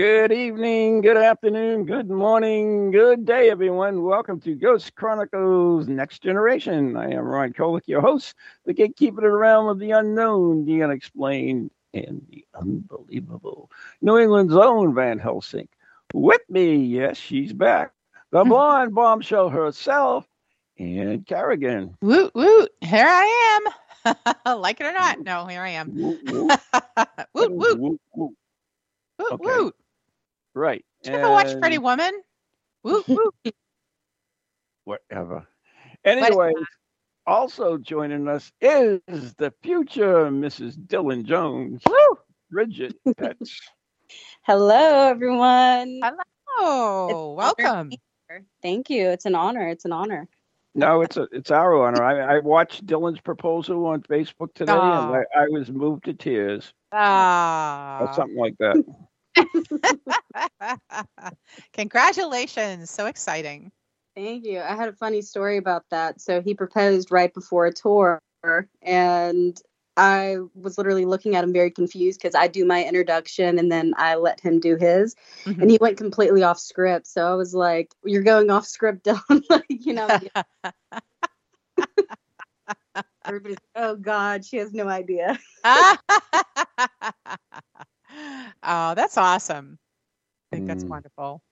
Good evening, good afternoon, good morning, good day, everyone. Welcome to Ghost Chronicles Next Generation. I am Ron Kolek, your host, the gatekeeper of the realm of the unknown, the unexplained, and the unbelievable. New England's own Van Helsing. With me, yes, she's back. The blonde bombshell herself, and Carrigan. Woot woot! Here I am. like it or not, no, here I am. Woot, woot, woot woot woot, Okay. woot. Right. Did you ever watch Pretty Woman? Woot woot. Whatever. Anyway, also joining us is the future Mrs. Dylan Jones. Woo! Brigid Pitts. Hello, everyone. Oh, welcome. Thank you. It's an honor. It's an honor. No, it's a it's our honor. I, I watched Dylan's proposal on Facebook today, Aw. and I, I was moved to tears or Ah. something like that. Congratulations. So exciting. Thank you. I had a funny story about that. So he proposed right before a tour, and I was literally looking at him very confused because I do my introduction and then I let him do his, Mhm. and he went completely off script. So I was like, "You're going off script, Dylan." like, you know. Everybody's like, "Oh God, she has no idea." oh, that's awesome. I think that's Mm. wonderful.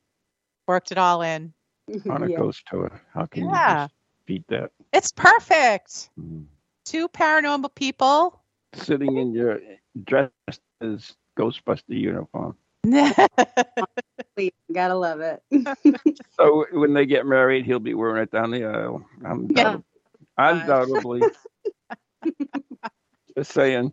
Worked it all in. On a Yeah. ghost tour. How can you Yeah. just beat that? It's perfect. Mm. Two paranormal people. Sitting in your dressed as Ghostbuster uniform. Gotta love it. So when they get married, he'll be wearing it down the aisle. Yeah. Undoubtedly. Undoubtedly. Just saying.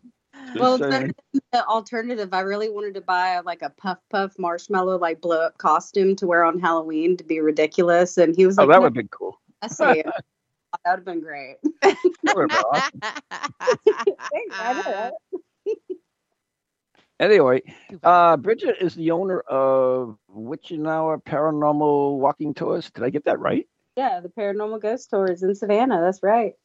Just well, better than the alternative. I really wanted to buy like a puff puff marshmallow like blow up costume to wear on Halloween to be ridiculous, and he was Like, Oh, that "No, would be cool. I see it." that would have been great. That would be awesome. Thanks, I know. Anyway, uh, Brigid is the owner of Witching Hour Paranormal Walking Tours. Did I get that right? Yeah, the paranormal ghost tours in Savannah. That's right.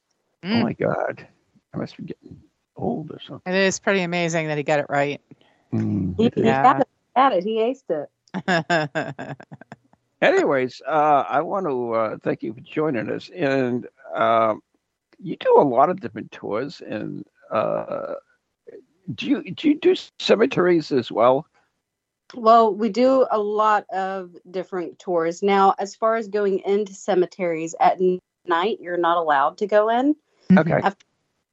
Oh Mm. my God. I must be getting old or something. It is pretty amazing that he got it right. Mm, He, it he is. Yeah. got it. Got it. He aced it. Anyways, uh, I want to uh, thank you for joining us. And um, you do a lot of different tours. And uh, do you do you do cemeteries as well? Well, we do a lot of different tours now. As far as going into cemeteries at night, you're not allowed to go in. Okay.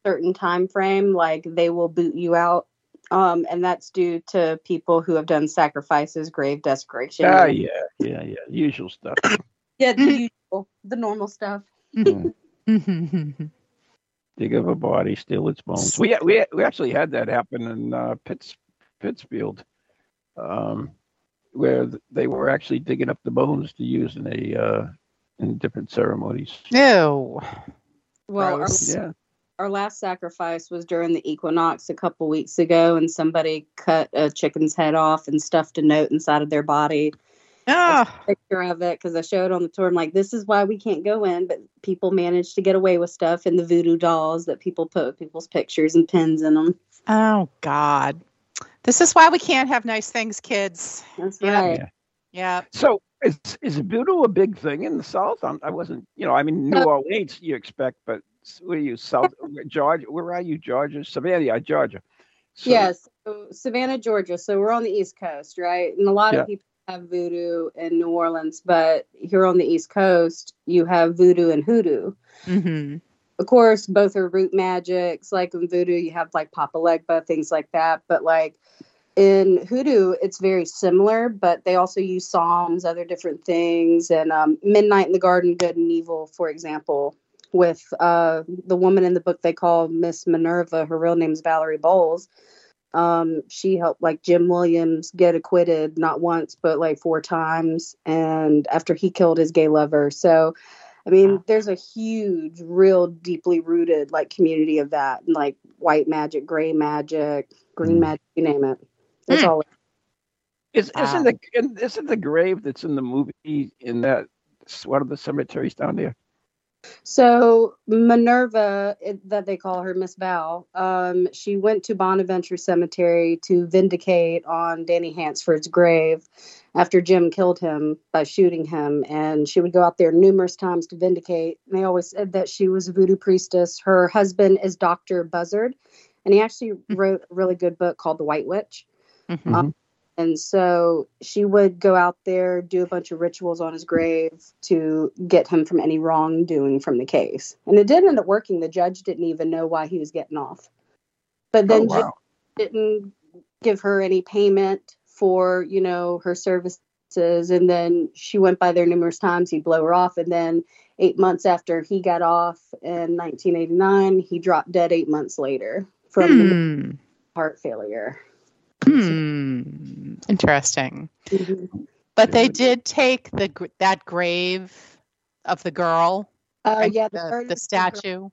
Certain time frame like they will boot you out um and that's due to people who have done sacrifices grave desecration Ah, yeah, yeah, yeah. Usual stuff. yeah the usual the normal stuff Mm. Dig up a body, steal its bones. We we we actually had that happen in uh, Pitts Pittsfield, um, where they were actually digging up the bones to use in a uh, in different ceremonies. Ew. well our, Yeah. Our last sacrifice was during the equinox a couple weeks ago and somebody cut a chicken's head off and stuffed a note inside of their body Oh, picture of it because i showed on the tour i'm like this is why we can't go in but people managed to get away with stuff and the voodoo dolls that people put with people's pictures and pins in them oh God. This is why we can't have nice things, kids. that's Yeah. right Yeah. Yeah. So is is voodoo a big thing in the South? I'm, I wasn't, you know, I mean New Uh, Orleans you expect, but s- where are you South Georgia? Where are you, Georgia? Savannah, yeah, Georgia. So, yes, so Savannah, Georgia. So we're on the East Coast, right? And a lot Yeah. of people have voodoo in New Orleans, but here on the East Coast, you have voodoo and hoodoo. hmm Of course, both are root magics. Like in voodoo, you have like Papa Legba, things like that. But like in hoodoo, it's very similar, but they also use psalms, other different things, and um, Midnight in the Garden, Good and Evil, for example. With uh, the woman in the book they call Miss Minerva, her real name's Valerie Bowles. Um, she helped like Jim Williams get acquitted not once but like four times, and after he killed his gay lover. So, I mean, Wow. there's a huge, real deeply rooted like community of that, and like white magic, gray magic, green Mm. magic, you name it. It's Hmm. all Is, Wow. isn't the isn't the grave that's in the movie in that one of the cemeteries down there? So Minerva, that they call her Miss Val, um, she went to Bonaventure Cemetery to vindicate on Danny Hansford's grave after Jim killed him by shooting him, and she would go out there numerous times to vindicate. And they always said that she was a voodoo priestess. Her husband is Doctor Buzzard, and he actually wrote a really good book called The White Witch. Mhm. Um, and so she would go out there, do a bunch of rituals on his grave to get him from any wrongdoing from the case. And it did end up working. The judge didn't even know why he was getting off. But then oh, wow. didn't give her any payment for, you know, her services. And then she went by there numerous times. He'd blow her off. And then eight months after he got off in 1989, he dropped dead eight months later from Hmm. heart failure. Hmm. Interesting. Mhm. But they did take the that grave of the girl, Uh, right? yeah, the, third- the statue.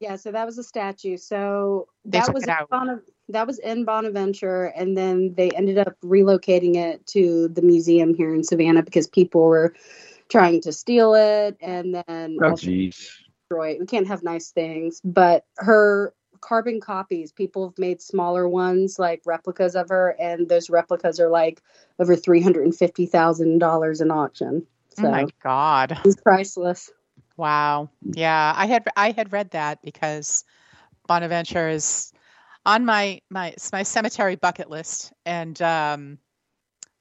Yeah, so that was a statue. So They that was in out. That was in Bonaventure, and then they ended up relocating it to the museum here in Savannah because people were trying to steal it and then Oh, also jeez. destroy it. We can't have nice things, but her carbon copies, people have made smaller ones like replicas of her, and those replicas are like over three hundred and fifty thousand dollars in auction. Oh So my God. it's priceless. Wow. Yeah, I had I had read that because Bonaventure is on my my it's my cemetery bucket list, and um,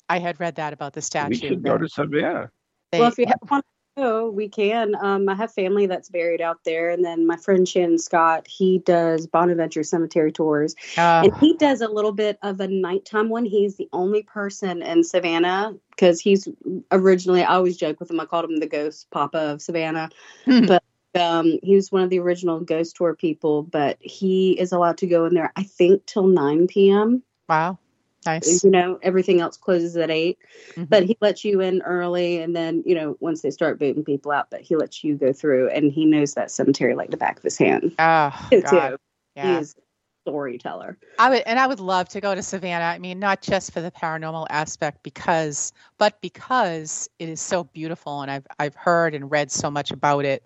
I had read that about the statue. We should go to Savannah. They- well, if you want to go, we can. Um, I have family that's buried out there, and then my friend Shannon Scott, he does Bonaventure Cemetery tours, uh, and he does a little bit of a nighttime one. He's the only person in Savannah because he's originally. I always joke with him. I called him the Ghost Papa of Savannah. Hmm. but um, he was one of the original ghost tour people. But he is allowed to go in there, I think, till nine p.m. wow, nice. You know, everything else closes at eight Mhm. but he lets you in early and then you know once they start booting people out but he lets you go through and he knows that cemetery like the back of his hand oh too God, he yeah. is a storyteller I would, and I would love to go to Savannah. I mean, not just for the paranormal aspect, because, but because it is so beautiful, and I've I've heard and read so much about it.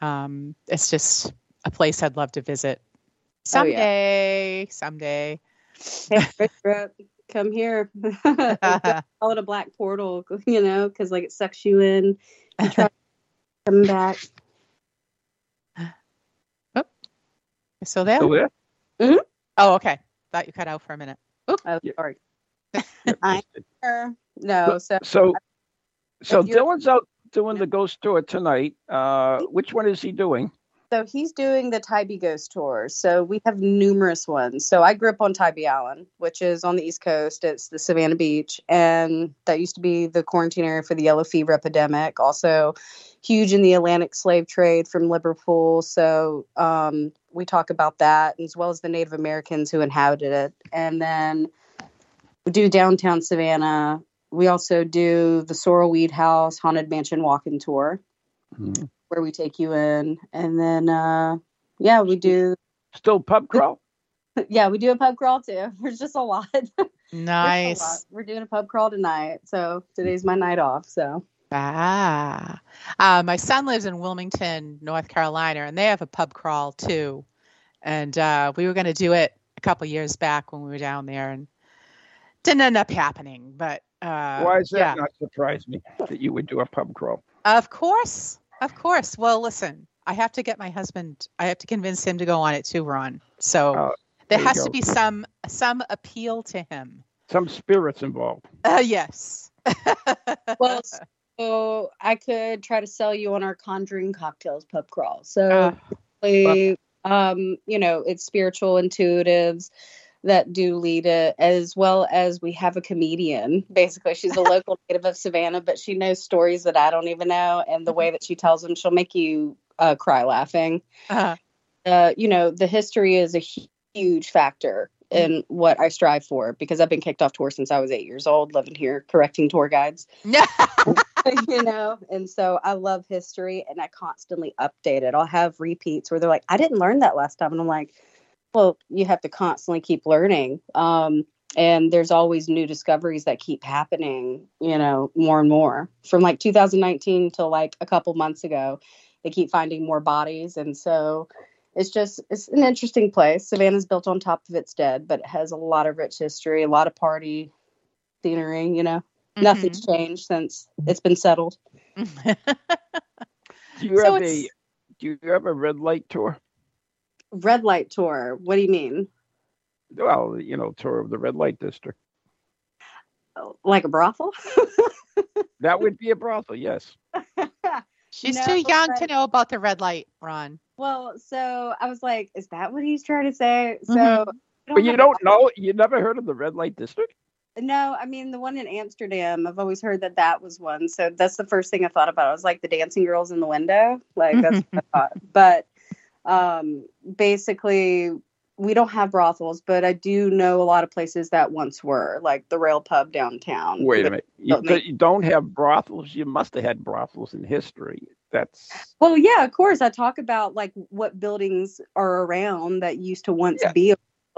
Um, it's just a place I'd love to visit Oh, yeah. someday. Someday. hey road come here call it a black portal you know because like it sucks you in you try coming back so there. Still there? Oh, okay. Thought you cut out for a minute. oh Yeah. sorry I- no so So, so Dylan's out doing the ghost tour tonight. Uh, which one is he doing? So he's doing the Tybee Ghost Tour. So we have numerous ones. So I grew up on Tybee Island, which is on the East Coast. It's the Savannah Beach, and that used to be the quarantine area for the yellow fever epidemic. Also, huge in the Atlantic slave trade from Liverpool. So um, we talk about that, as well as the Native Americans who inhabited it. And then we do downtown Savannah. We also do the Sorrel Weed House Haunted Mansion Walking Tour Mhm. Where we take you in and then uh yeah we do Still pub crawl? yeah we do a pub crawl too there's just a lot There's a lot. Nice. we're doing a pub crawl tonight so today's my night off so Ah, uh, my son lives in Wilmington, North Carolina, and they have a pub crawl too. And uh, we were going to do it a couple years back when we were down there, and didn't end up happening. But uh, Why is that yeah. not surprise me that you would do a pub crawl? Of course, of course. Well, listen, I have to get my husband. I have to convince him to go on it too, Ron. So Oh, there there has to be some some appeal to him. Some spirits involved. Uh, yes. well so i could try to sell you on our conjuring cocktails pub crawl Uh, so basically, um you know it's spiritual intuitives that do lead it as well as we have a comedian basically she's a local native of savannah but she knows stories that i don't even know and the way that she tells them she'll make you uh, cry laughing uh, uh, you know, the history is a huge factor in what I strive for because I've been kicked off tour since I was eight years old, living here, correcting tour guides. you know, and so I love history and I constantly update it. I'll have repeats where they're like, I didn't learn that last time. And I'm like, well, you have to constantly keep learning. Um, and there's always new discoveries that keep happening, you know, more and more. From like 2019 to like a couple months ago, they keep finding more bodies. And so it's just it's an interesting place. Savannah's built on top of its dead, but it has a lot of rich history, a lot of party scenery, you know. Mm-hmm. Nothing's changed since it's been settled. do you so have a do you have a red light tour? Red light tour. What do you mean? Well, you know, tour of the red light district. Like a brothel? that would be a brothel, yes. She's no, too young to know about the red light, Ron. Well, so I was like, is that what he's trying to say? So, mm-hmm. but you don't know, you never heard of the red light district? No, I mean the one in Amsterdam. I've always heard that that was one. So that's the first thing I thought about. I was like the dancing girls in the window. Like that's what I thought. But um, basically, we don't have brothels, but I do know a lot of places that once were, like the Rail Pub downtown. Wait a minute. You, you don't have brothels. You must have had brothels in history. That's well, yeah, of course. I talk about like what buildings are around that used to once yeah. be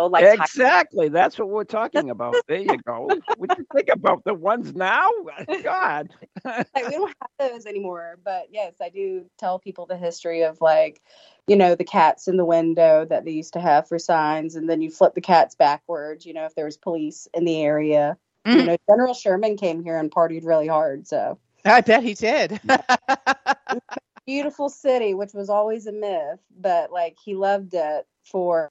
like exactly. That's what we're talking about. There you go. what you think about the ones now? God, like, we don't have those anymore. But yes, I do tell people the history of like, you know, the cats in the window that they used to have for signs, and then you flip the cats backwards. You know, if there was police in the area. Mm. You know, General Sherman came here and partied really hard. So I bet he did. Beautiful city, which was always a myth, but like he loved it for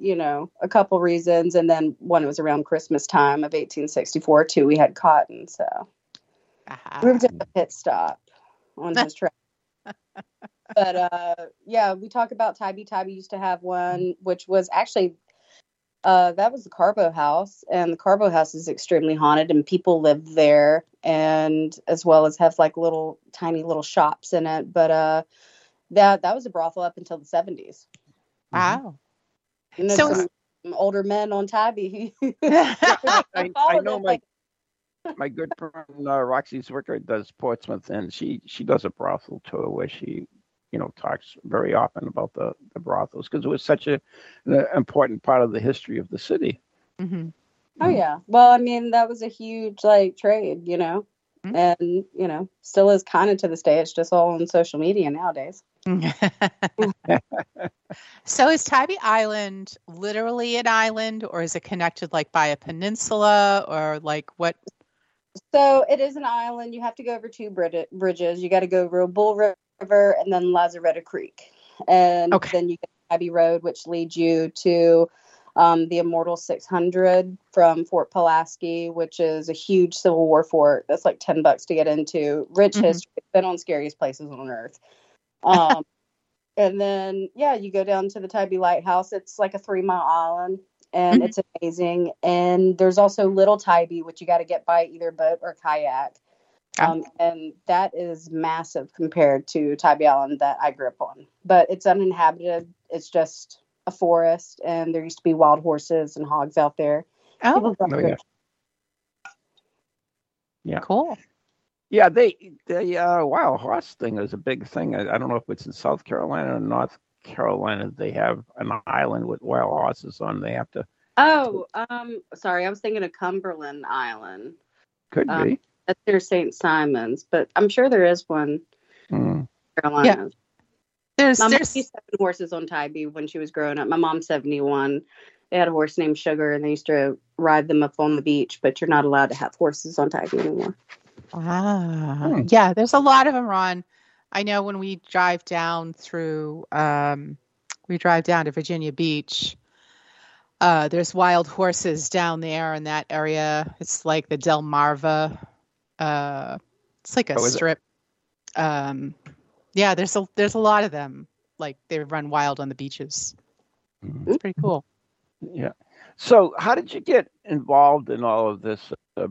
you know, a couple reasons. And then one was around Christmas time of 1864, too. We had cotton. So uh-huh. we were just a pit stop on his track. but uh, yeah, we talk about Tybee. Tybee used to have one, which was actually uh, that was the Carbo House, and the Carbo House is extremely haunted, and people live there, and as well as have like little tiny little shops in it. But uh, that that was a brothel up until the seventies. Wow. You know, so, some older men on Tybee. I, I, know my my good friend uh, Roxy Zwicker does Portsmouth, and she she does a brothel tour where she you know talks very often about the the brothels because it was such a an important part of the history of the city. Mm-hmm. Oh yeah, well, I mean that was a huge like trade, you know, mm-hmm. and you know still is kind of to this day. It's just all on social media nowadays. so is Tybee Island literally an island or is it connected like by a peninsula or like what? So it is an island. You have to go over two bridges. You got to go over Bull River and then Lazaretto Creek. And okay. then you get Tybee Road, which leads you to um, the Immortal 600 from Fort Pulaski, which is a huge Civil War fort. That's like 10 bucks to get into. Rich mm-hmm. history. Been on scariest places on earth. Um, and then, yeah, you go down to the Tybee Lighthouse. It's like a three mile island and mm-hmm. it's amazing. And there's also Little Tybee, which you got to get by either boat or kayak. Um, and that is massive compared to Tybee Island that I grew up on. But it's uninhabited. It's just a forest, and there used to be wild horses and hogs out there. Oh, oh yeah. yeah. Cool. Yeah, they the uh, wild horse thing is a big thing. I, I, don't know if it's in South Carolina or North Carolina. They have an island with wild horses on. They have to. Oh, um, sorry, I was thinking of Cumberland Island. Could um, be. That's near St. Simon's, but I'm sure there is one. Mm. Carolina. Yeah. There's, My there's... mom seven horses on Tybee when she was growing up. My mom's 71. They had a horse named Sugar, and they used to ride them up on the beach. But you're not allowed to have horses on Tybee anymore. Ah, hmm. yeah, there's a lot of them, Ron. I know when we drive down through, um, we drive down to Virginia Beach. Uh, there's wild horses down there in that area. It's like the Delmarva. Uh, it's like a oh, strip. Um, yeah, there's a there's a lot of them. Like they run wild on the beaches. Mm-hmm. It's pretty cool. Yeah. So, how did you get involved in all of this? Uh,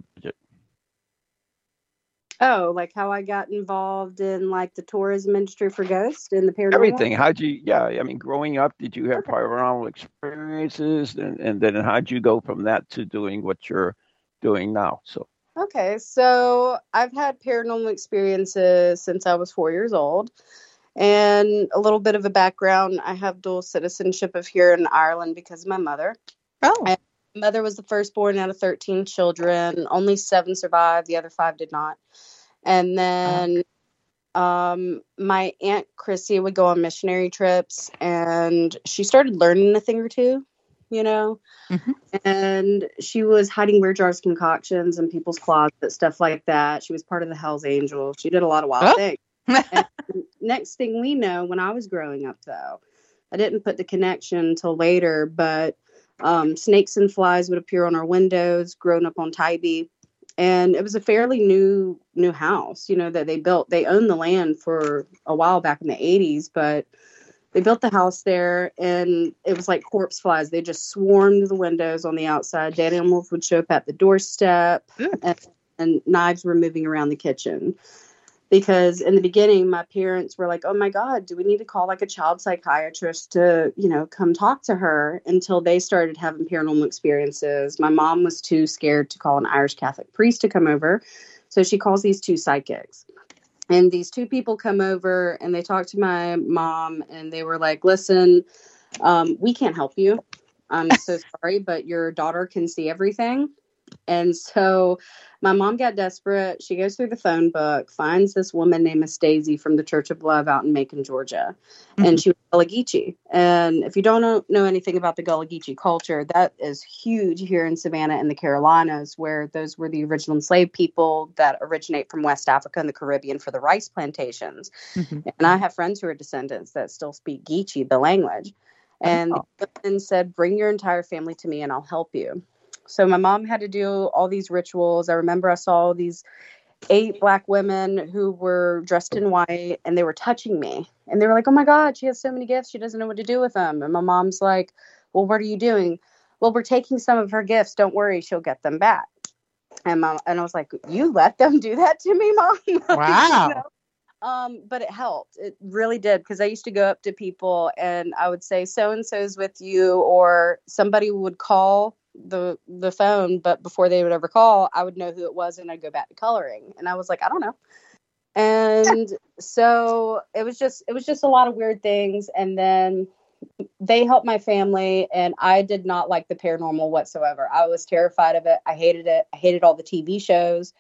Oh, like how I got involved in like the tourism industry for ghosts and the paranormal. Everything. How'd you? Yeah, I mean, growing up, did you have paranormal experiences, and and then how'd you go from that to doing what you're doing now? So. Okay, so I've had paranormal experiences since I was four years old. And a little bit of a background I have dual citizenship of here in Ireland because of my mother. Oh. And mother was the firstborn out of 13 children. Only seven survived, the other five did not. And then um, my aunt Chrissy would go on missionary trips and she started learning a thing or two, you know. Mhm. And she was hiding weird jars concoctions in people's closets, stuff like that. She was part of the Hells Angels. She did a lot of wild Oh. things. Next thing we know, when I was growing up, though, I didn't put the connection until later, but um, snakes and flies would appear on our windows, growing up on Tybee. And it was a fairly new new house, you know, that they built. They owned the land for a while back in the 80s, but they built the house there and it was like corpse flies. They just swarmed the windows on the outside. Dead animals would show up at the doorstep and, and knives were moving around the kitchen. Because in the beginning my parents were like oh my god do we need to call like a child psychiatrist to you know come talk to her? Until they started having paranormal experiences. My mom was too scared to call an irish catholic priest to come over. So she calls these two psychics and these two people come over and they talk to my mom and they were like listen um, we can't help you. I'm so sorry but your daughter can see everything and so my mom got desperate. She goes through the phone book, finds this woman named Miss Daisy from the Church of Love out in Macon, Georgia. And she was Gullah Geechee. And if you don't know, anything about the Gullah Geechee culture, that is huge here in Savannah and the Carolinas, where those were the original enslaved people that originate from West Africa and the Caribbean for the rice plantations. Mhm. And I have friends who are descendants that still speak Geechee, the language. And Oh. the woman said, Bring your entire family to me and I'll help you. So my mom had to do all these rituals. I remember I saw these eight black women who were dressed in white and they were touching me. And they were like, Oh my God, she has so many gifts. She doesn't know what to do with them. And my mom's like, Well, what are you doing? Well, we're taking some of her gifts. Don't worry, she'll get them back. And mom and I was like, You let them do that to me, mom? Like, you Wow. know? Um, but it helped. It really did because I used to go up to people and I would say, "So and so's with you," or somebody would call the the phone, but before they would ever call, I would know who it was and I'd go back to coloring. And I was like, I don't know. And so it was just it was just a lot of weird things. And then they helped my family, and I did not like the paranormal whatsoever. I was terrified of it. I hated it. I hated all the TV shows.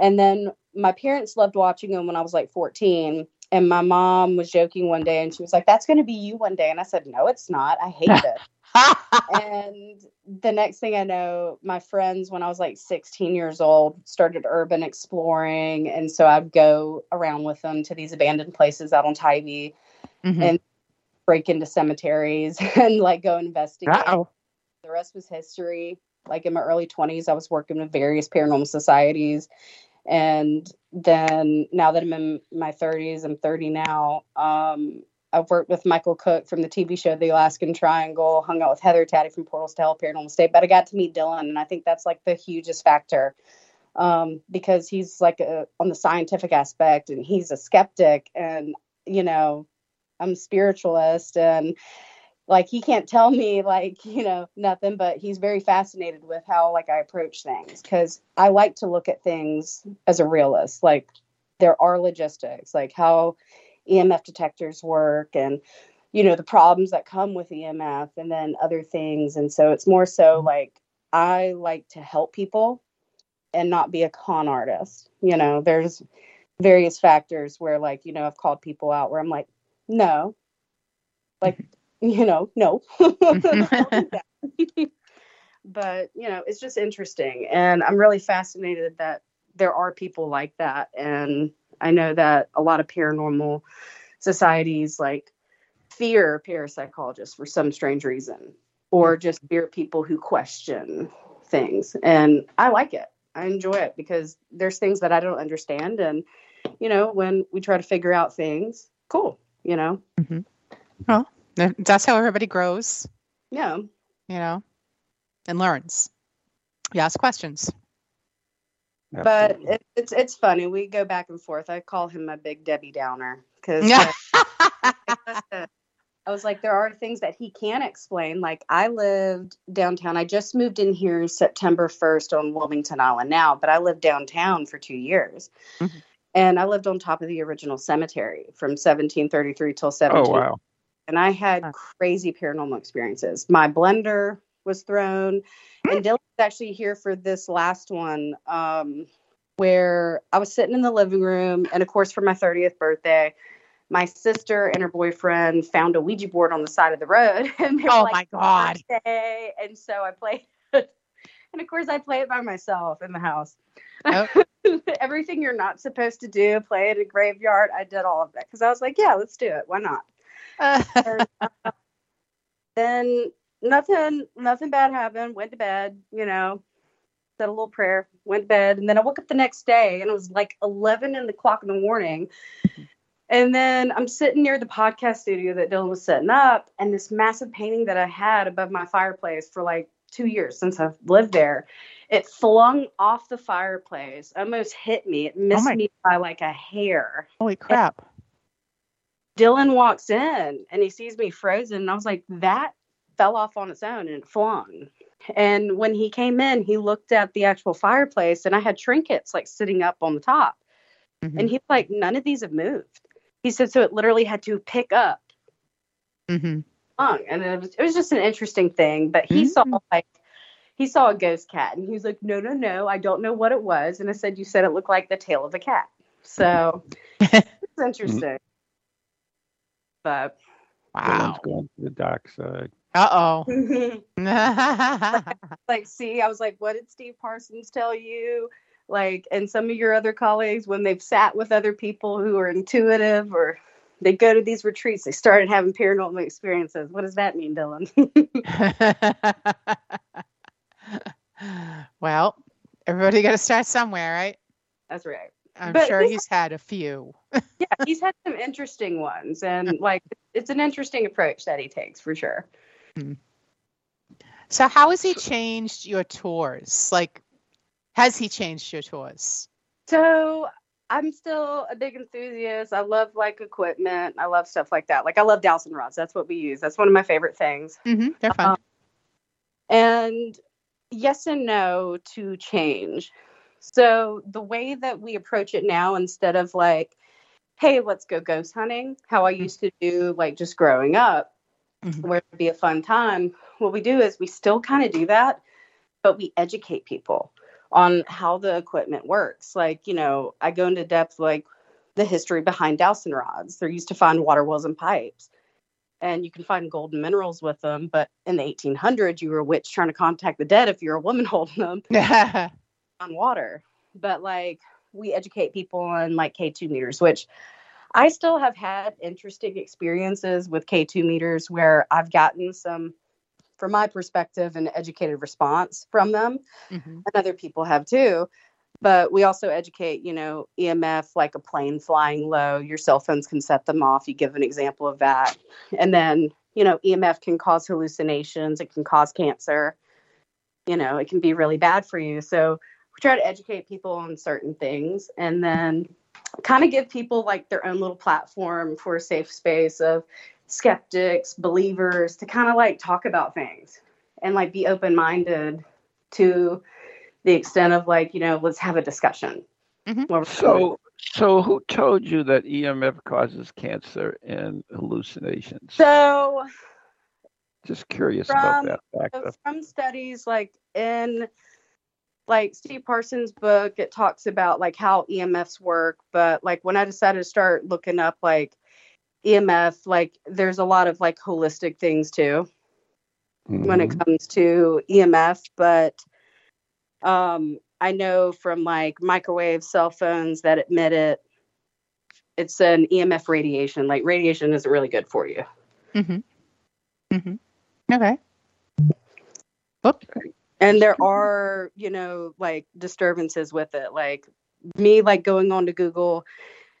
And then my parents loved watching them when I was like 14. And my mom was joking one day and she was like, That's going to be you one day. And I said, No, it's not. I hate it. And the next thing I know, my friends, when I was like 16 years old, started urban exploring. And so I'd go around with them to these abandoned places out on Tybee, Mhm. and break into cemeteries and like go investigate. Uh-oh. The rest was history. Like in my early 20s, I was working with various paranormal societies. And then now that I'm in my 30s, I'm 30 now. Um, I've worked with Michael Cook from the TV show The Alaskan Triangle, hung out with Heather Taddy from Portals to Hell Paranormal State, but I got to meet Dylan, and I think that's like the hugest factor um, because he's like a, on the scientific aspect and he's a skeptic, and you know, I'm spiritualist, and like he can't tell me like you know nothing, but he's very fascinated with how like I approach things because I like to look at things as a realist, like there are logistics, like how EMF detectors work and you know the problems that come with EMF and then other things. And so it's more so mm-hmm. like I like to help people and not be a con artist. You know there's various factors where like you know I've called people out where I'm like no. Like you know no. Don't do that. but you know it's just interesting. And I'm really fascinated that there are people like that. And I know that a lot of paranormal societies like fear parapsychologists for some strange reason, or mm-hmm. just fear people who question things. And I like it. I enjoy it because there's things that I don't understand. And, you know, when we try to figure out things, cool, you know? Mm-hmm. Well, that's how everybody grows, Yeah. you know, and learns. You ask questions. But it, it's it's funny. We go back and forth. I call him my big Debbie Downer because I was like, there are things that he can't explain. Like I lived downtown. I just moved in here September 1st on Wilmington Island now, but I lived downtown for two years. Mm-hmm. And I lived on top of the original cemetery from 1733 till 17. Oh, wow. And I had crazy paranormal experiences. My blender was thrown. And Dylan's actually here for this last one, um, where I was sitting in the living room. And of course, for my 30th birthday, my sister and her boyfriend found a Ouija board on the side of the road. And they were oh like, my god! Birthday. And so I played, and of course I play it by myself in the house. Oh. Everything you're not supposed to do, play at a graveyard. I did all of that because I was like, yeah, let's do it. Why not? and, uh, then nothing, nothing bad happened. Went to bed. You know, said a little prayer, went to bed, and then I woke up the next day and it was like 11 in the clock in the morning. And then I'm sitting near the podcast studio that Dylan was setting up, and this massive painting that I had above my fireplace for like two years since I've lived there, it flung off the fireplace, almost hit me. It missed oh me by like a hair. Holy crap. And Dylan walks in and he sees me frozen, and I was like, that fell off on its own and it flung. And when he came in, he looked at the actual fireplace, and I had trinkets like sitting up on the top. Mm-hmm. And he's like, none of these have moved. He said so it literally had to pick up. Mm-hmm. And it was, it was just an interesting thing. But he mm-hmm. saw like he saw a ghost cat and he was like, No, no, no, I don't know what it was. And I said, You said it looked like the tail of a cat. So it's interesting. But wow. going to the dark side. Uh oh. like, like, see, I was like, what did Steve Parsons tell you? like and some of your other colleagues when they've sat with other people who are intuitive or they go to these retreats they started having paranormal experiences what does that mean dylan well everybody got to start somewhere right that's right i'm but sure he's had a few yeah he's had some interesting ones and like it's an interesting approach that he takes for sure. So how has he changed your tours like has he changed your tours? So I'm still a big enthusiast. I love like equipment. I love stuff like that. Like I love dowsing rods. That's what we use. That's one of my favorite things. Mm-hmm. They're fun. Um, and yes and no to change. So the way that we approach it now, instead of like, hey, let's go ghost hunting, how I used to do like just growing up, mm-hmm. where it'd be a fun time. What we do is we still kind of do that, but we educate people on how the equipment works. Like, you know, I go into depth like the history behind dowsing rods. They're used to find water wells and pipes. And you can find golden minerals with them, but in the 1800s, you were a witch trying to contact the dead if you're a woman holding them on water. But like, we educate people on like K2 meters, which I still have had interesting experiences with K2 meters where I've gotten some from my perspective, an educated response from them. Mm-hmm. And other people have too. But we also educate, you know, EMF like a plane flying low. Your cell phones can set them off. You give an example of that. And then, you know, EMF can cause hallucinations, it can cause cancer. You know, it can be really bad for you. So we try to educate people on certain things and then kind of give people like their own little platform for a safe space of skeptics, believers to kind of like talk about things and like be open minded to the extent of like, you know, let's have a discussion. Mm-hmm. So, so who told you that EMF causes cancer and hallucinations? So, just curious from, about that factor. From studies like in like Steve Parsons' book, it talks about like how EMFs work. But like when I decided to start looking up like EMF, like there's a lot of like holistic things too mm-hmm. when it mm-hmm. comes to EMF. But um, I know from like microwave cell phones that emit it, it's an EMF radiation. Like radiation isn't really good for you. Mm-hmm. Mm-hmm. Okay. Whoop. And there mm-hmm. are, you know, like disturbances with it. Like me, like going on to Google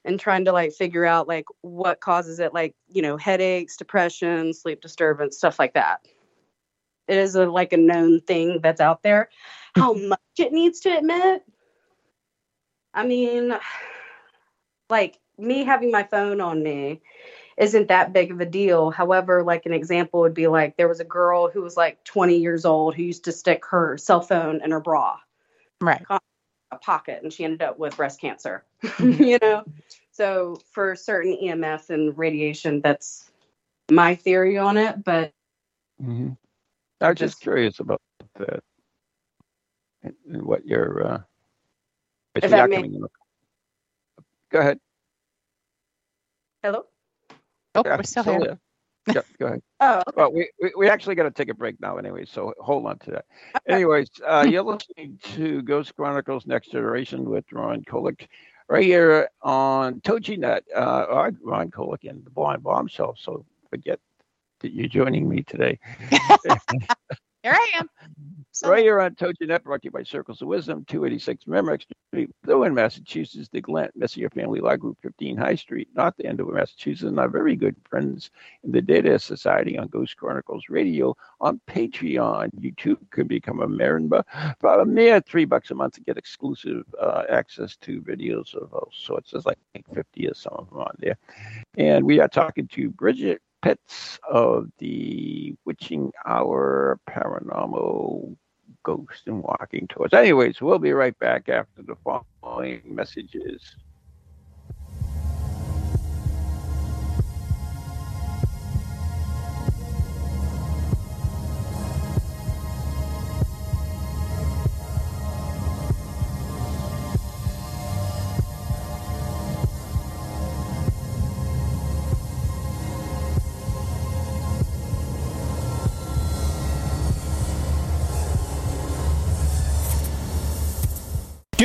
and trying to like figure out like what causes it like you know headaches depression sleep disturbance stuff like that. It is a like a known thing that's out there. How mm-hmm. much it needs to admit? I mean, like me having my phone on me isn't that big of a deal. However, like an example would be like there was a girl who was like 20 years old who used to stick her cell phone in her bra, Right. a pocket, and she ended up with breast cancer. you know, so for certain EMF and radiation, that's my theory on it. But hmm I was just Just- curious about that and, and what your uh, If that you're may- coming in- Go ahead. hello. Oh, Yeah, we're still here. there. Yep, go ahead. Oh, okay. Well, we, we, we actually got to take a break now anyway, so hold on to that. Anyways, uh, you're listening to Ghost Chronicles Next Generation with Ron Kolek right here on TogiNet. Uh, Ron Kolek and the Blind Bombshell, so forget that you're joining me today. Here I am. So, Right here on TogiNet, brought to you by Circles of Wisdom, 286 Merrimack Street, Blue in Massachusetts, the Glen Messier Family Law Group, 15 High Street, not the end of Massachusetts, and our very good friends in the Data Society on Ghost Chronicles Radio on Patreon. You too can become a member for a mere three bucks a month to get exclusive uh, access to videos of all sorts. There's like 50 or some of them on there. And we are talking to Brigid Pitts of the Witching Hour Paranormal Ghost and Walking towards. Anyways, we'll be right back after the following messages.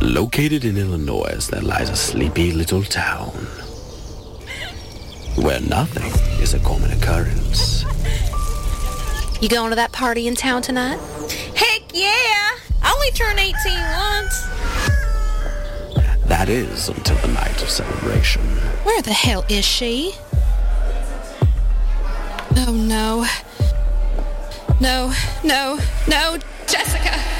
Located in Illinois, there lies a sleepy little town where nothing is a common occurrence. You going to that party in town tonight? Heck yeah! I only turned 18 once. That is until the night of celebration. Where the hell is she? Oh no. No, no, no, Jessica!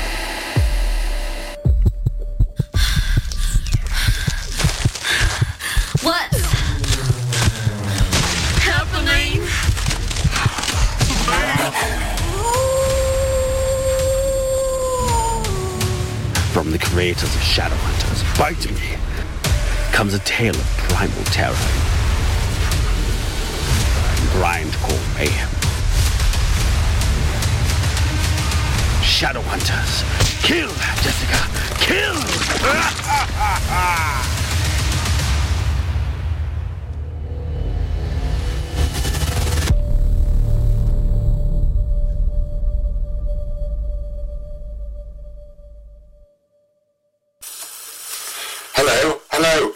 What's happening? From the creators of Shadowhunters, Bite Me, comes a tale of primal terror grindcore mayhem. Shadowhunters, kill, Jessica, kill!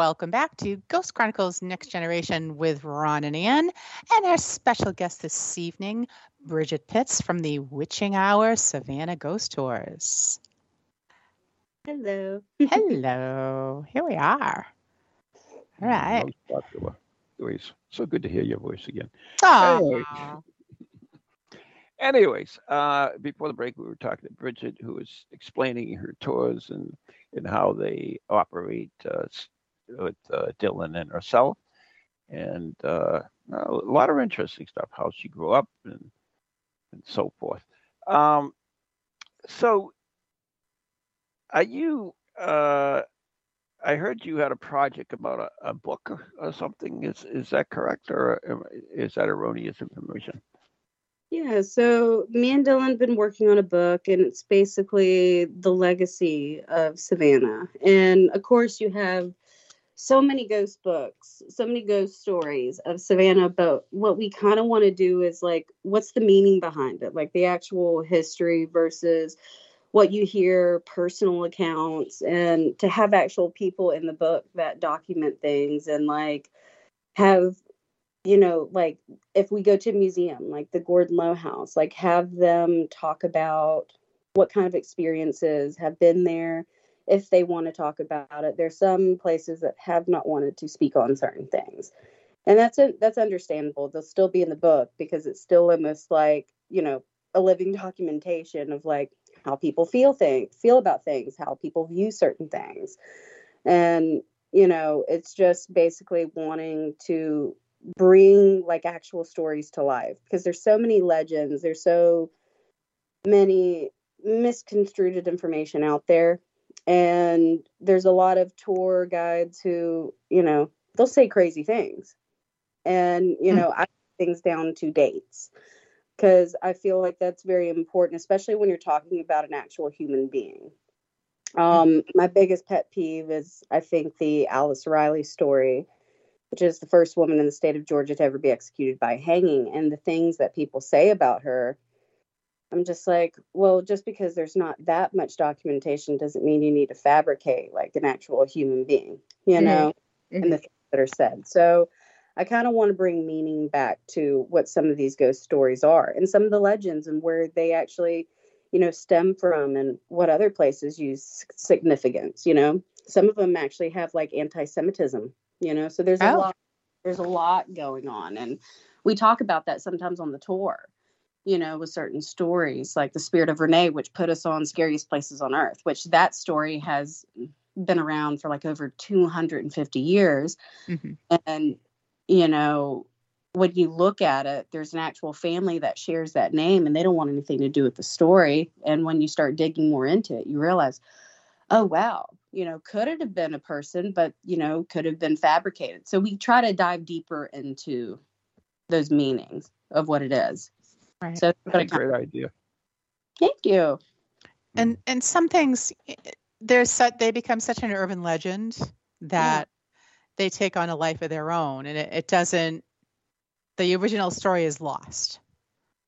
Welcome back to Ghost Chronicles Next Generation with Ron and Ann, and our special guest this evening, Brigid Pitts from the Witching Hour Savannah Ghost Tours. Hello. Hello. Here we are. All right. Most popular. Anyways, so good to hear your voice again. Aw. Anyways, uh, before the break, we were talking to Brigid, who was explaining her tours and, and how they operate uh, with uh, Dylan and herself. And uh, a lot of interesting stuff, how she grew up and, and so forth. Um, so, are you, uh, I heard you had a project about a, a book or, or something. Is, is that correct, or is that erroneous information? Yeah, so me and Dylan have been working on a book, and it's basically the legacy of Savannah. And of course, you have so many ghost books, so many ghost stories of Savannah. But what we kind of want to do is like, what's the meaning behind it? Like the actual history versus what you hear, personal accounts, and to have actual people in the book that document things and like have you know, like if we go to a museum, like the Gordon Low House, like have them talk about what kind of experiences have been there if they want to talk about it. There's some places that have not wanted to speak on certain things. And that's a, that's understandable. They'll still be in the book because it's still almost like, you know, a living documentation of like how people feel things, feel about things, how people view certain things. And, you know, it's just basically wanting to bring like actual stories to life because there's so many legends there's so many misconstrued information out there and there's a lot of tour guides who you know they'll say crazy things. And you know i things down to dates because i feel like that's very important especially when you're talking about an actual human being. Um my biggest pet peeve is i think the alice riley story which is the first woman in the state of Georgia to ever be executed by hanging. And the things that people say about her, I'm just like, well, just because there's not that much documentation doesn't mean you need to fabricate like an actual human being, you know, Mm-hmm. and the things that are said. So I kind of want to bring meaning back to what some of these ghost stories are and some of the legends and where they actually, you know, stem from and what other places use significance, you know. Some of them actually have like anti Semitism you know so there's a Oh. lot there's a lot going on and we talk about that sometimes on the tour you know with certain stories like the spirit of renee which put us on scariest places on earth which that story has been around for like over 250 years. Mhm. and you know when you look at it there's an actual family that shares that name and they don't want anything to do with the story. And when you start digging more into it you realize oh wow you know could it have been a person but you know could have been fabricated. So we try to dive deeper into those meanings of what it is Right. so That's a great idea. thank you. And and some things there's such they become such an urban legend that they take on a life of their own and it, it doesn't the original story is lost.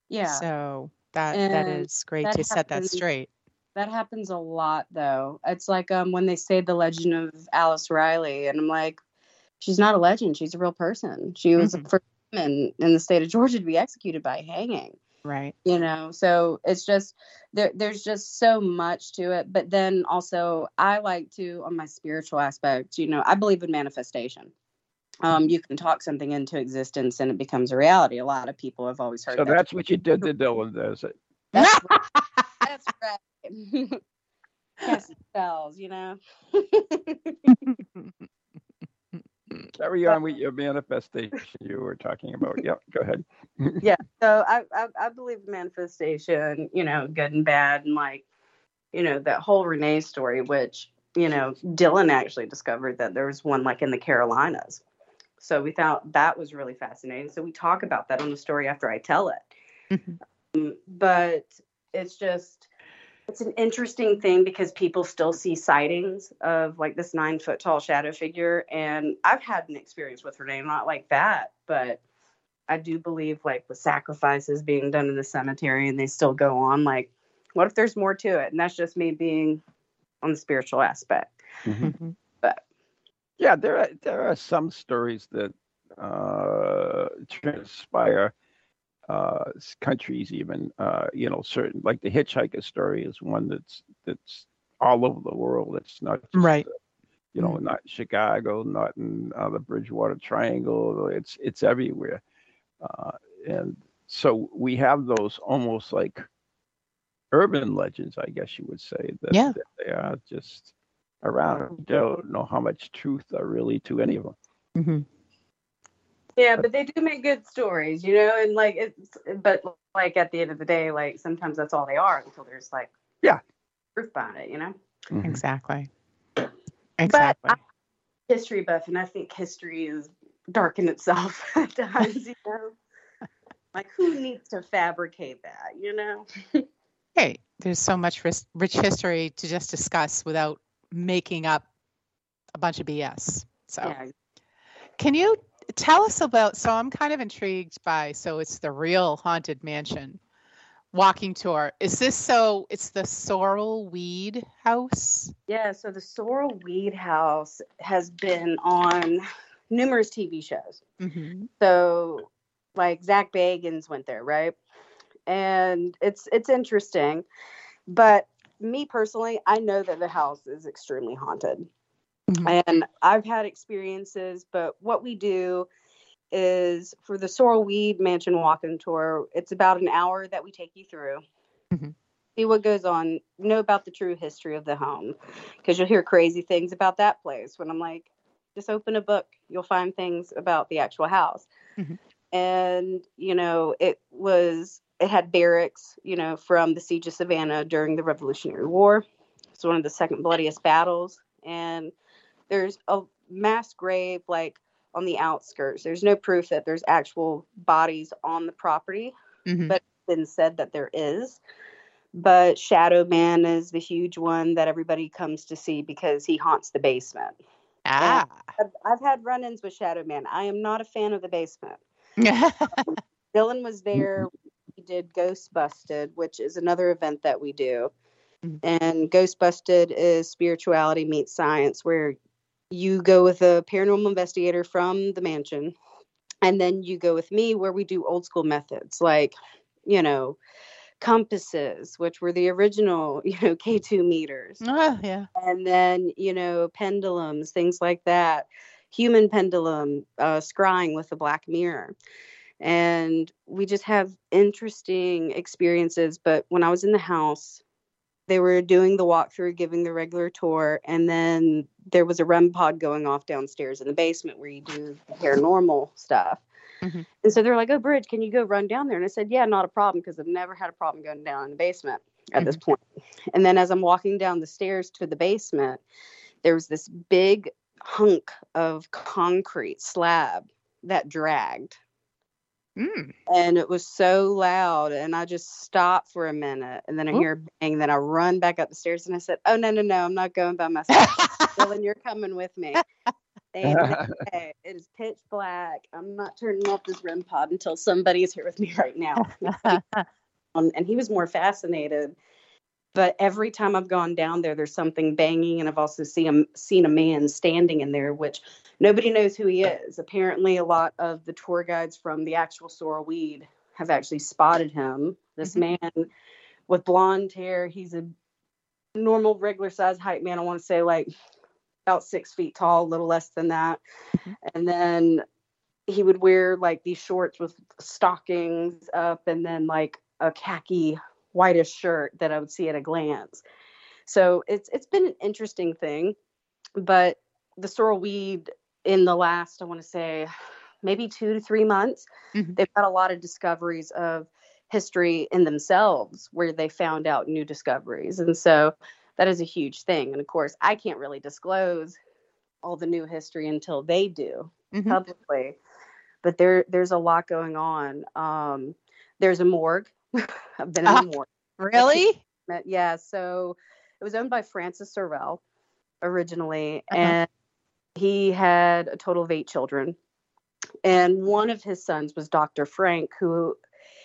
Yeah. So that that And is great that to set that straight. that happens a lot though. It's like um when they say the legend of alice riley and i'm like she's not a legend she's a real person. She was Mhm. the first woman in the state of georgia to be executed by hanging right. you know? So it's just there there's just so much to it. But then also i like to on my spiritual aspect you know i believe in manifestation. Um you can talk something into existence and it becomes a reality. A lot of people have always heard So that. that's what you did to Dylan, does it? that's right, that's right. Casting spells you know Carry on with your manifestation you were talking about. Yep, go ahead. yeah so I, I i believe manifestation you know good and bad and like you know that whole renee story which you know dylan actually discovered that there was one like in the carolinas so we thought that was really fascinating so we talk about that on the story after i tell it Mhm. Um, but it's just it's an interesting thing because people still see sightings of like this nine foot tall shadow figure and i've had an experience with her name, not like that but I do believe like with sacrifices being done in the cemetery and they still go on, like, what if there's more to it? And that's just me being on the spiritual aspect. Mhm. But Yeah, there are there are some stories that uh, transpire uh, countries even uh, you know certain like the hitchhiker story is one that's that's all over the world. It's not just, Right. uh, you know, not Chicago, not in uh, the Bridgewater Triangle. It's it's everywhere, uh, and so we have those almost like urban legends, I guess you would say. That, Yeah. that they are just around. We don't know how much truth are really to any of them. hmm Yeah, but they do make good stories, you know, and like it's but like at the end of the day, like sometimes that's all they are until there's like Yeah. proof behind it, you know. Mhm. Exactly. But Exactly. I'm a history buff, and I think history is dark in itself at times, you know. Like who needs to fabricate that, you know? hey, there's so much ris- rich history to just discuss without making up a bunch of BS. So, Yeah. can you tell us about? So, I'm kind of intrigued by. So, it's the real haunted mansion walking tour. Is this so? It's the Sorrel Weed House. Yeah, so the Sorrel Weed House has been on numerous TV shows. Mm-hmm. So like Zach Bagans went there, right? And it's it's interesting. But me personally, I know that the house is extremely haunted. Mhm. And I've had experiences, but what we do is for the Sorrel Weed Mansion walk-in tour, it's about an hour that we take you through. Mhm. See what goes on, know about the true history of the home. Because you'll hear crazy things about that place when I'm like, just open a book, you'll find things about the actual house. Mhm. And, you know, it was it had barracks, you know, from the siege of Savannah during the Revolutionary War. It's one of the second bloodiest battles. And there's a mass grave like on the outskirts. There's no proof that there's actual bodies on the property, Mhm. but it's been said that there is. But Shadow Man is the huge one that everybody comes to see because he haunts the basement. Ah. I've, I've had run ins with Shadow Man. I am not a fan of the basement. Dylan was there. We did Ghost Busted, which is another event that we do. Mhm. And Ghost Busted is spirituality meets science, where you go with a paranormal investigator from the mansion, and then you go with me, where we do old school methods like, you know, compasses, which were the original, you know, K2 meters oh, yeah. and then you know pendulums things like that human pendulum uh, scrying with a black mirror and we just have interesting experiences but when i was in the house they were doing the walkthrough giving the regular tour and then there was a rem pod going off downstairs in the basement where you do paranormal stuff Mhm. and so they're like oh bridge can you go run down there and i said yeah not a problem because i've never had a problem going down in the basement at this point. point and then as I'm walking down the stairs to the basement, there was this big hunk of concrete slab that dragged. Mm. And it was so loud. And I just stopped for a minute. And then I Oop. hear a bang. Then I run back up the stairs and I said, Oh, no, no, no. I'm not going by myself. Dylan, you're coming with me. And okay, it is pitch black. I'm not turning off this REM pod until somebody is here with me right now. and he was more fascinated. But every time I've gone down there, there's something banging, and I've also seen a, seen a man standing in there, which nobody knows who he is. Apparently, a lot of the tour guides from the actual Sorrel Weed have actually spotted him. This mm-hmm. man with blonde hair, he's a normal, regular size height man. I want to say like about six feet tall, a little less than that. Mm-hmm. And then he would wear like these shorts with stockings up and then like a khaki whitish shirt that I would see at a glance. So it's it's been an interesting thing, but the sorrel weed in the last I want to say maybe two to three months, Mhm. they've had a lot of discoveries of history in themselves where they found out new discoveries, and so that is a huge thing. And of course, I can't really disclose all the new history until they do Mhm. publicly. But there there's a lot going on. Um, there's a morgue. I've been in Ah. a morgue. Really? Yeah, so it was owned by Francis Sorrel originally, Uh-huh. and he had a total of eight children. And one of his sons was Dr. Frank, who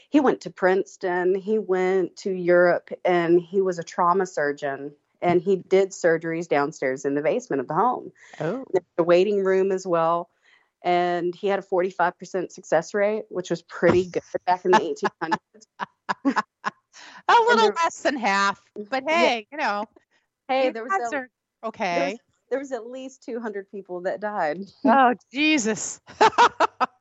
he went to Princeton, he went to Europe, and he was a trauma surgeon. and he did surgeries downstairs in the basement of the home. Oh. A waiting room as well. And he had a 45% success rate, which was pretty good back in the 1800s. A little there- less than half, mm, but hey, you know, Hey, there was, a, okay. there was at least 200 people that died. Oh Jesus!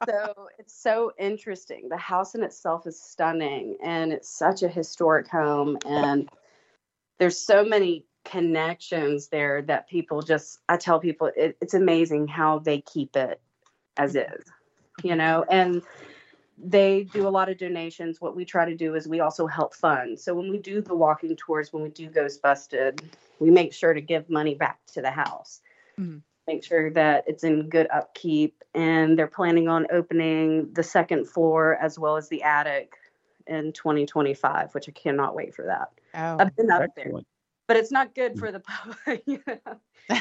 so it's so interesting. The house in itself is stunning and it's such a historic home and there's so many connections there that people just I tell people it, it's amazing how they keep it as mm-hmm. is. You know, and they do a lot of donations. What we try to do is we also help fund. So when we do the walking tours, when we do Ghost Busted, we make sure to give money back to the house Mhm. make sure that it's in good upkeep and they're planning on opening the second floor as well as the attic in 2025 which i cannot wait for that Oh, i've been up there but it's not good for the public you know?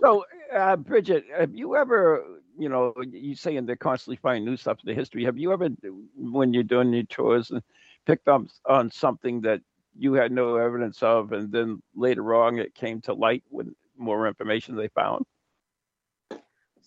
So, uh, Brigid, have you ever, you know, you saying they're constantly finding new stuff in the history. Have you ever, when you're doing your tours, and picked up on something that you had no evidence of, and then later on it came to light with more information they found?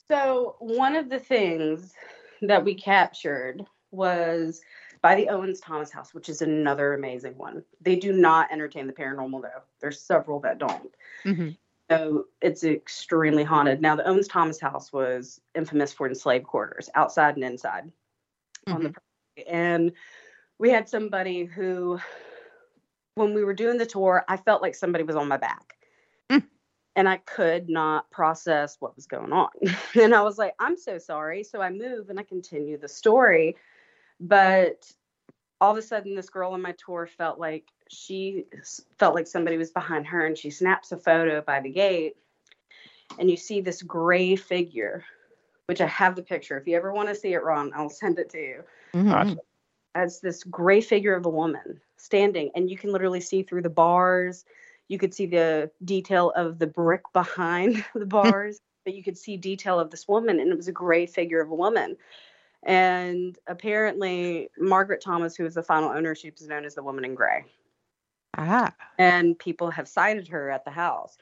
so one of the things that we captured was by the owens thomas house which is another amazing one they do not entertain the paranormal though there's several that don't Mhm. So it's extremely haunted. Now, the Owens Thomas house was infamous for enslaved quarters, outside and inside on the property. And we had somebody who, when we were doing the tour, I felt like somebody was on my back. Mm. And I could not process what was going on. and I was like, I'm so sorry. So I move and I continue the story. But all of a sudden, this girl on my tour felt like she felt like somebody was behind her and she snaps a photo by the gate and you see this gray figure which i have the picture. If you ever want to see it ron i'll send it to you. Mhm. As this gray figure of a woman standing and you can literally see through the bars. You could see the detail of the brick behind the bars but you could see detail of this woman and it was a gray figure of a woman and apparently margaret thomas who is the final owner she was known as the woman in gray Ah. and people have cited her at the house.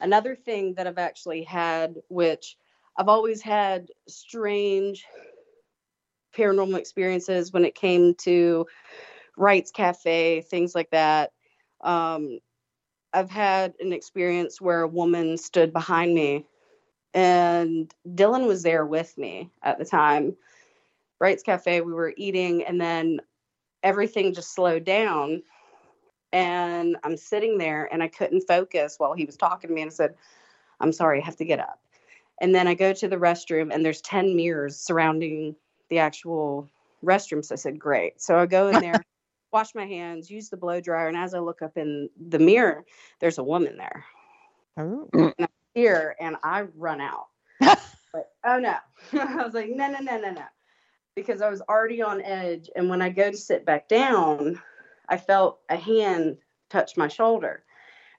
Another thing that I've actually had, which I've always had strange paranormal experiences when it came to Wright's Cafe, things like that. Um, I've had an experience where a woman stood behind me, and Dylan was there with me at the time. Wright's Cafe, we were eating, and then everything just slowed down and I'm sitting there and I couldn't focus while he was talking to me and I said, I'm sorry, I have to get up. And then I go to the restroom and there's 10 mirrors surrounding the actual restroom. So I said, Great. So I go in there, wash my hands, use the blow dryer, and as I look up in the mirror, there's a woman there. Oh. Here and I run out. but oh no. I was like, no, no, no, no, no. Because I was already on edge. And when I go to sit back down, I felt a hand touch my shoulder.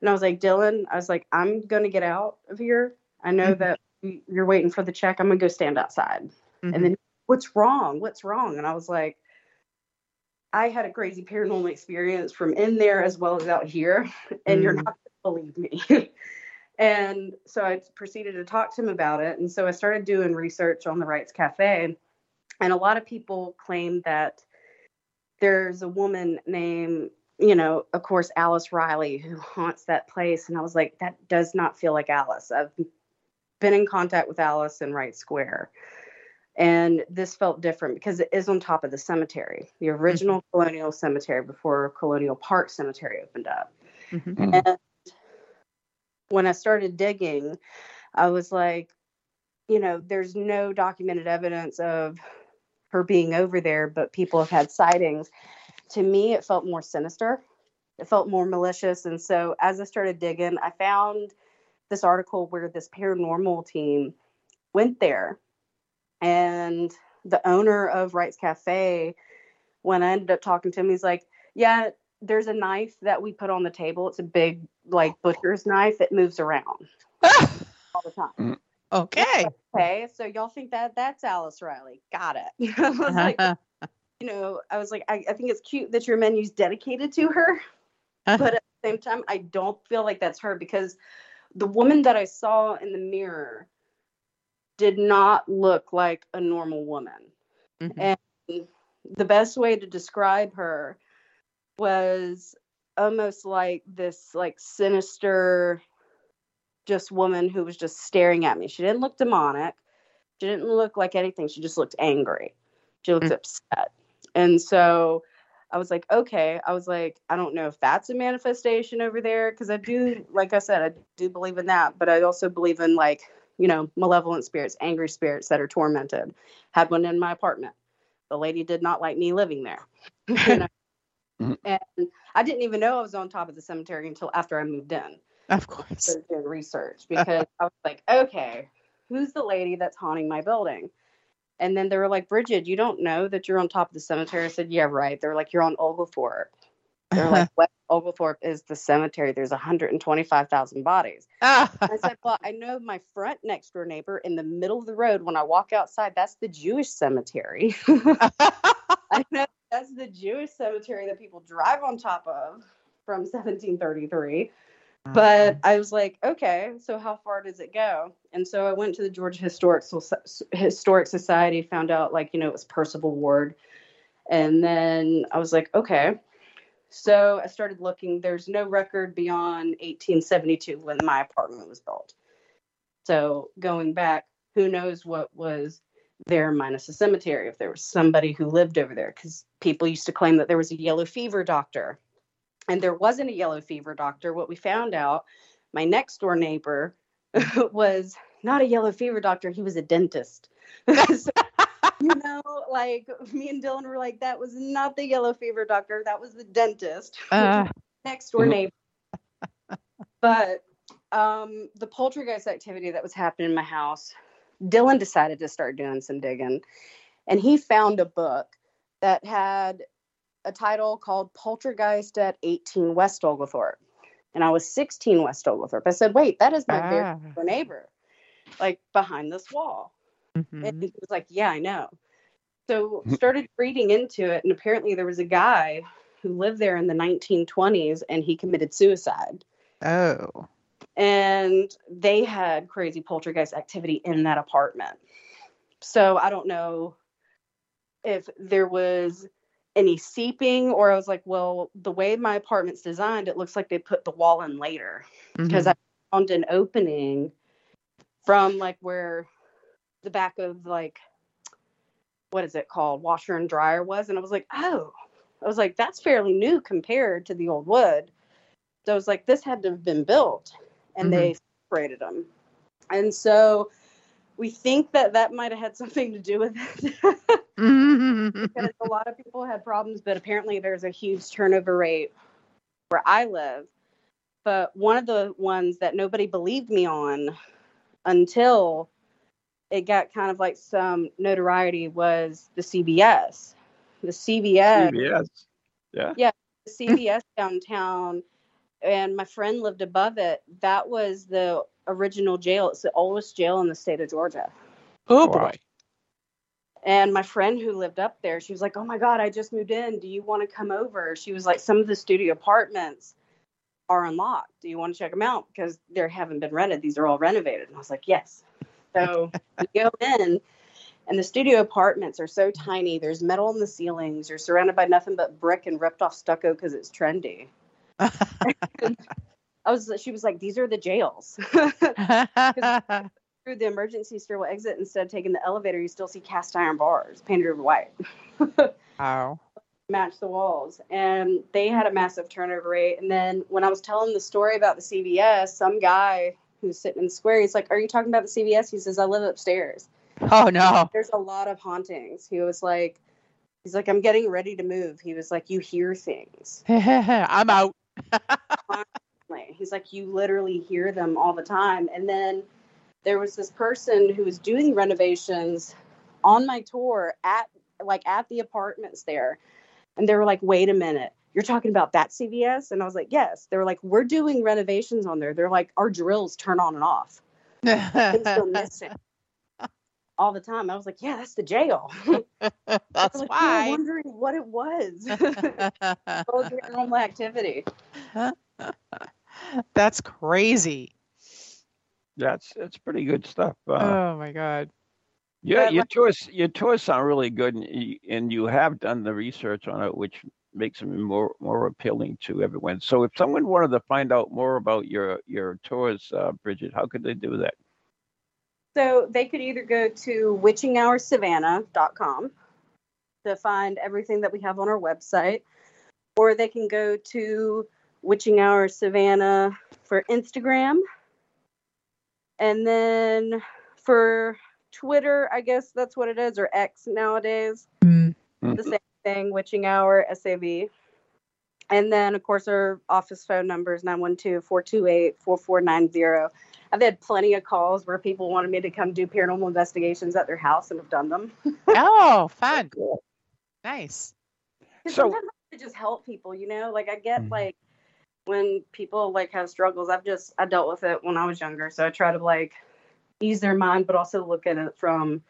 And I was like, Dylan, I was like, I'm going to get out of here. I know Mhm. that you're waiting for the check. I'm going to go stand outside. Mhm. And then, what's wrong? What's wrong? And I was like, I had a crazy paranormal experience from in there as well as out here. And you're Mm. not going to believe me. and so I proceeded to talk to him about it. And so I started doing research on the Wrights Cafe. And a lot of people claim that there's a woman named, you know, of course, Alice Riley who haunts that place. And I was like, that does not feel like Alice. I've been in contact with Alice in Wright Square. And this felt different because it is on top of the cemetery, the original colonial cemetery before Colonial Park Cemetery opened up. Mhm. And when I started digging, I was like, you know, there's no documented evidence of her being over there, but people have had sightings. To me, it felt more sinister. It felt more malicious. And so as I started digging, I found this article where this paranormal team went there. And the owner of Wright's Cafe, when I ended up talking to him, he's like, Yeah, there's a knife that we put on the table. It's a big, like, butcher's knife. It moves around all the time. Mm. Okay. Okay, so y'all think that that's Alice Riley? Got it. I was like, you know, I was like, I, I think it's cute that your menu's dedicated to her, but at the same time, I don't feel like that's her because the woman that I saw in the mirror did not look like a normal woman. Mhm. And the best way to describe her was almost like this like sinister just woman who was just staring at me. She didn't look demonic. She didn't look like anything. She just looked angry. She looked Mm. upset. And so I was like, okay. I was like, I don't know if that's a manifestation over there because I do, like I said, I do believe in that, but I also believe in like, you know, malevolent spirits, angry spirits that are tormented. Had one in my apartment. The lady did not like me living there. you know? Mhm. And I didn't even know I was on top of the cemetery until after I moved in Of course. doing research because I was like, okay, who's the lady that's haunting my building? And then they were like, Brigid, you don't know that you're on top of the cemetery. I said, yeah, right. They're like, you're on Oglethorpe. They're like, West Oglethorpe is the cemetery. There's 125,000 bodies. Ah. I said, well, I know my front next door neighbor in the middle of the road. When I walk outside, that's the Jewish cemetery. I know that's the Jewish cemetery that people drive on top of from 1733. But mm-hmm. I was like, okay, so how far does it go? And so I went to the Georgia Historic Historic Society, found out like you know it was Percival Ward, and then I was like, okay. So I started looking. There's no record beyond 1872 when my apartment was built. So going back, who knows what was there minus a cemetery if there was somebody who lived over there because people used to claim that there was a yellow fever doctor and there wasn't a yellow fever doctor. What we found out, my next door neighbor was not a yellow fever doctor, he was a dentist. So, you know, like me and Dylan were like, that was not the yellow fever doctor, that was the dentist. Uh, next door neighbor. but um, the poltergeist activity that was happening in my house, Dylan decided to start doing some digging, and he found a book that had a title called Poltergeist at 18 West Oglethorpe. And I was 16 West Oglethorpe. I said, wait, that is my Ah. very neighbor, like behind this wall. mhm. And he was like, Yeah, I know. So started reading into it, and apparently there was a guy who lived there in the 1920s and he committed suicide. Oh. And they had crazy poltergeist activity in that apartment. So I don't know if there was any seeping or I was like, well, the way my apartment's designed, it looks like they put the wall in later. Because Mhm. I found an opening from like where the back of like what is it called? Washer and dryer was and I was like oh. I was like that's fairly new compared to the old wood. So I was like this had to have been built and they separated them and so we think that that might have had something to do with it Mhm. because a lot of people had problems, but apparently there's a huge turnover rate where I live. But one of the ones that nobody believed me on until it got kind of like some notoriety was the CVS. The CVS, CVS. Yeah. the CVS downtown, and my friend lived above it. That was the original jail. It's the oldest jail in the state of Georgia. oh boy. And my friend who lived up there, she was like, "Oh my god, I just moved in. Do you want to come over?" She was like, "Some of the studio apartments are unlocked. Do you want to check them out because they haven't been rented? These are all renovated." And I was like, "Yes." So we go in, and the studio apartments are so tiny. There's metal in the ceilings. You're surrounded by nothing but brick and ripped off stucco because it's trendy. I was. She was like, "These are the jails." Through the emergency stairwell exit, instead of taking the elevator, you still see cast iron bars painted over white. wow. match the walls and they had a massive turnover rate and then when i was telling the story about the cvs some guy who's sitting in the square he's like are you talking about the cvs he says i live upstairs Oh no. there's a lot of hauntings he was like he's like i'm getting ready to move he was like you hear things I'm out. Like, he's like you literally hear them all the time. And then there was this person who was doing renovations on my tour at like at the apartments there. And they were like wait a minute. You're talking about that cvs and i was like yes. They were like we're doing renovations on there. They're like our drills turn on and off. Things go missing all the time. I was like yeah that's the jail. That's like, we were why. wondering what it was. Normal activity That's crazy. That's that's pretty good stuff. Uh, oh my god. yeah, But your like- tours your tours sound really good, and you, and you have done the research on it, which makes them more more appealing to everyone. So, if someone wanted to find out more about your your tours, uh, Brigid, how could they do that? So they could either go to witchinghoursavannah.com to find everything that we have on our website, or they can go to Witching Hour Savannah for Instagram. And then for Twitter, I guess that's what it is, or X nowadays. Mm. The same thing, Witching Hour SAV. And then, of course, our office phone number is 912 428 4490. I've had plenty of calls where people wanted me to come do paranormal investigations at their house and have done them. Oh, fun. Nice. So- sometimes I just help people, you know. Like I get Mm-hmm. Mhm. like when people like have struggles. I've just I dealt with it when I was younger, so I try to like ease their mind, but also look at it from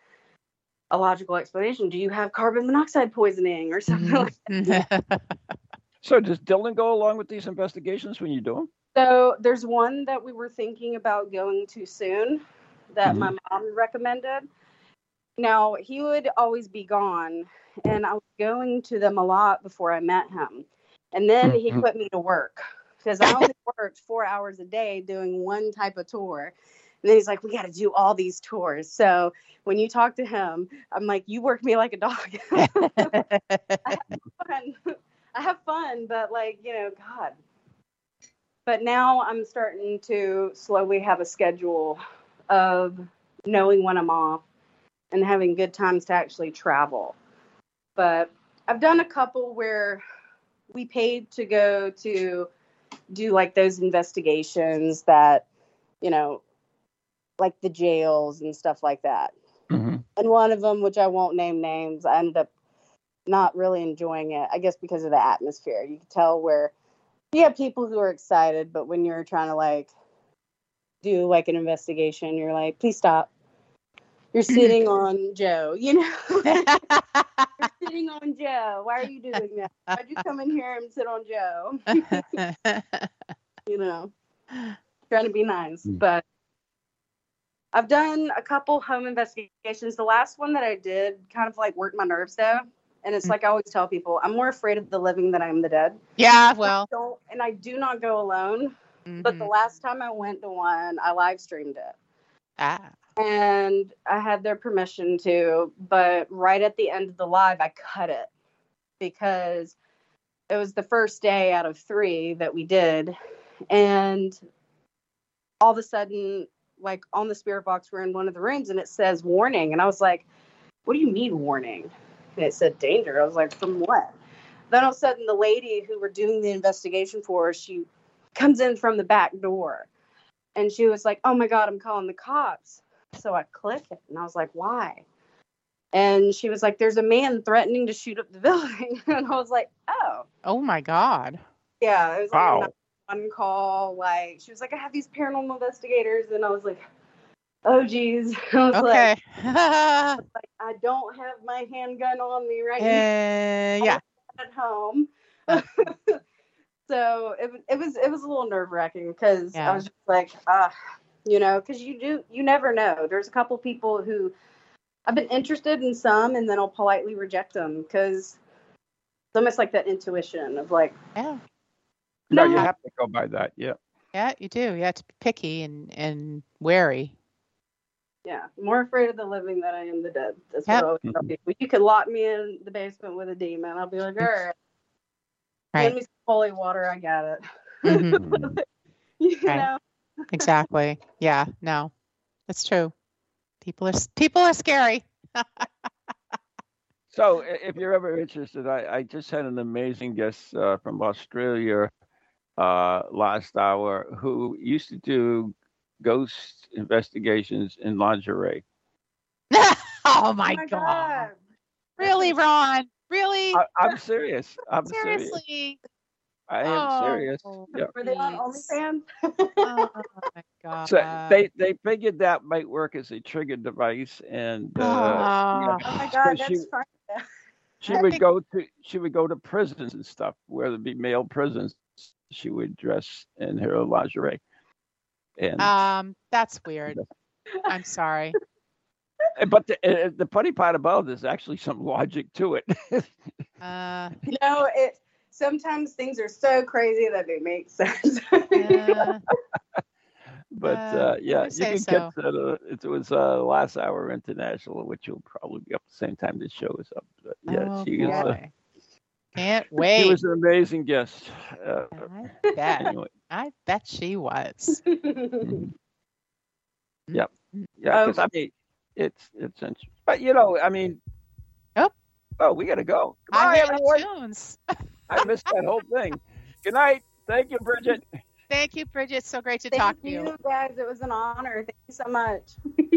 a logical explanation. Do you have carbon monoxide poisoning or something like? Mhm. So, does Dylan go along with these investigations when you do them? So there's one that we were thinking about going to soon that Mhm. my mom recommended. Now he would always be gone, and I was going to them a lot before I met him, and then he Mhm. put me to work because I only worked four hours a day doing one type of tour. And then he's like, "We got to do all these tours." So when you talk to him, I'm like, "You work me like a dog." fun. I have fun, but like, you know, God. But now I'm starting to slowly have a schedule of knowing when I'm off and having good times to actually travel. But I've done a couple where we paid to go to do like those investigations that, you know, like the jails and stuff like that. Mm-hmm. And one of them, which I won't name names, I ended up not really enjoying it. I guess because of the atmosphere. You can tell where you have people who are excited, but when you're trying to like do like an investigation, you're like, please stop. You're sitting on Joe, you know. you're sitting on Joe. Why are you doing that? Why'd you come in here and sit on Joe? you know, trying to be nice. Mm. But I've done a couple home investigations. The last one that I did kind of like worked my nerves though. And it's Mm. like I always tell people, I'm more afraid of the living than I am the dead. yeah, well. I don't, and I do not go alone. But the mhm. last time I went to one, I live streamed it. ah. And I had their permission to, but right at the end of the live, I cut it because it was the first day out of three that we did. And all of a sudden, like on the spirit box, we're in one of the rooms and it says warning. And I was like, what do you mean warning? And it said danger. I was like, from what? Then all of a sudden, the lady who we're doing the investigation for, she comes in from the back door and she was like, oh my God, I'm calling the cops. So I click it and I was like, why? And she was like, there's a man threatening to shoot up the building. and I was like, oh. Oh my God. Yeah, it was like Wow. a one call. Like she was like, I have these paranormal investigators, and I was like, oh geez. I was Okay. like, like, I don't have my handgun on me right now Uh, yeah. at home. so it, was- it was it was a little nerve wracking because Yeah. I was just like, ah, you know, because you do you never know. There's a couple people who I've been interested in some, and then I'll politely reject them because it's almost like that intuition of like, Yeah. No, No. you have to go by that. Yeah. Yeah, you do. You have to be picky and, and wary. yeah, more afraid of the living than I am the dead. That's Yep. what I always tell people. You could lock me in the basement with a demon. I'll be like, all right, Right. give me some holy water. I got it. Mhm. you Right. know. Exactly. Yeah. No, that's true. People are people are scary. So, if you're ever interested, I, I just had an amazing guest uh, from Australia uh, last hour who used to do ghost investigations in lingerie. oh my, God. God. Really, Ron? Really? I, I'm serious. I'm serious. Seriously? I am serious. Oh, Yeah. Were they on please. OnlyFans? Oh my God. So they they figured that might work as a trigger device, and uh, Ah. yeah, Oh my so God, she that's fun. she would go to she would go to prisons and stuff where there'd be male prisons she would dress in her lingerie. And Um, that's weird. I'm sorry. but the, uh, the funny part about it is actually some logic to it. Uh, No, it sometimes things are so crazy that they make sense. but Uh, yeah, you can so. catch that. Uh, it was uh, last hour international, which will probably be up the same time this show is up. But yeah, oh, she is. Uh. Can't wait. she was an amazing guest. Uh, I bet. anyway, I bet she was. Yep. Yeah, because Oh. I mean, it's it's interesting. But you know, I mean, Oh. oh, we gotta go. I Goodbye, hear everyone. Tunes. I missed that whole thing. Good night. Thank you, Brigid. Thank you, Brigid. So great to Thank talk to you, you. guys. It was an honor. Thank you so much.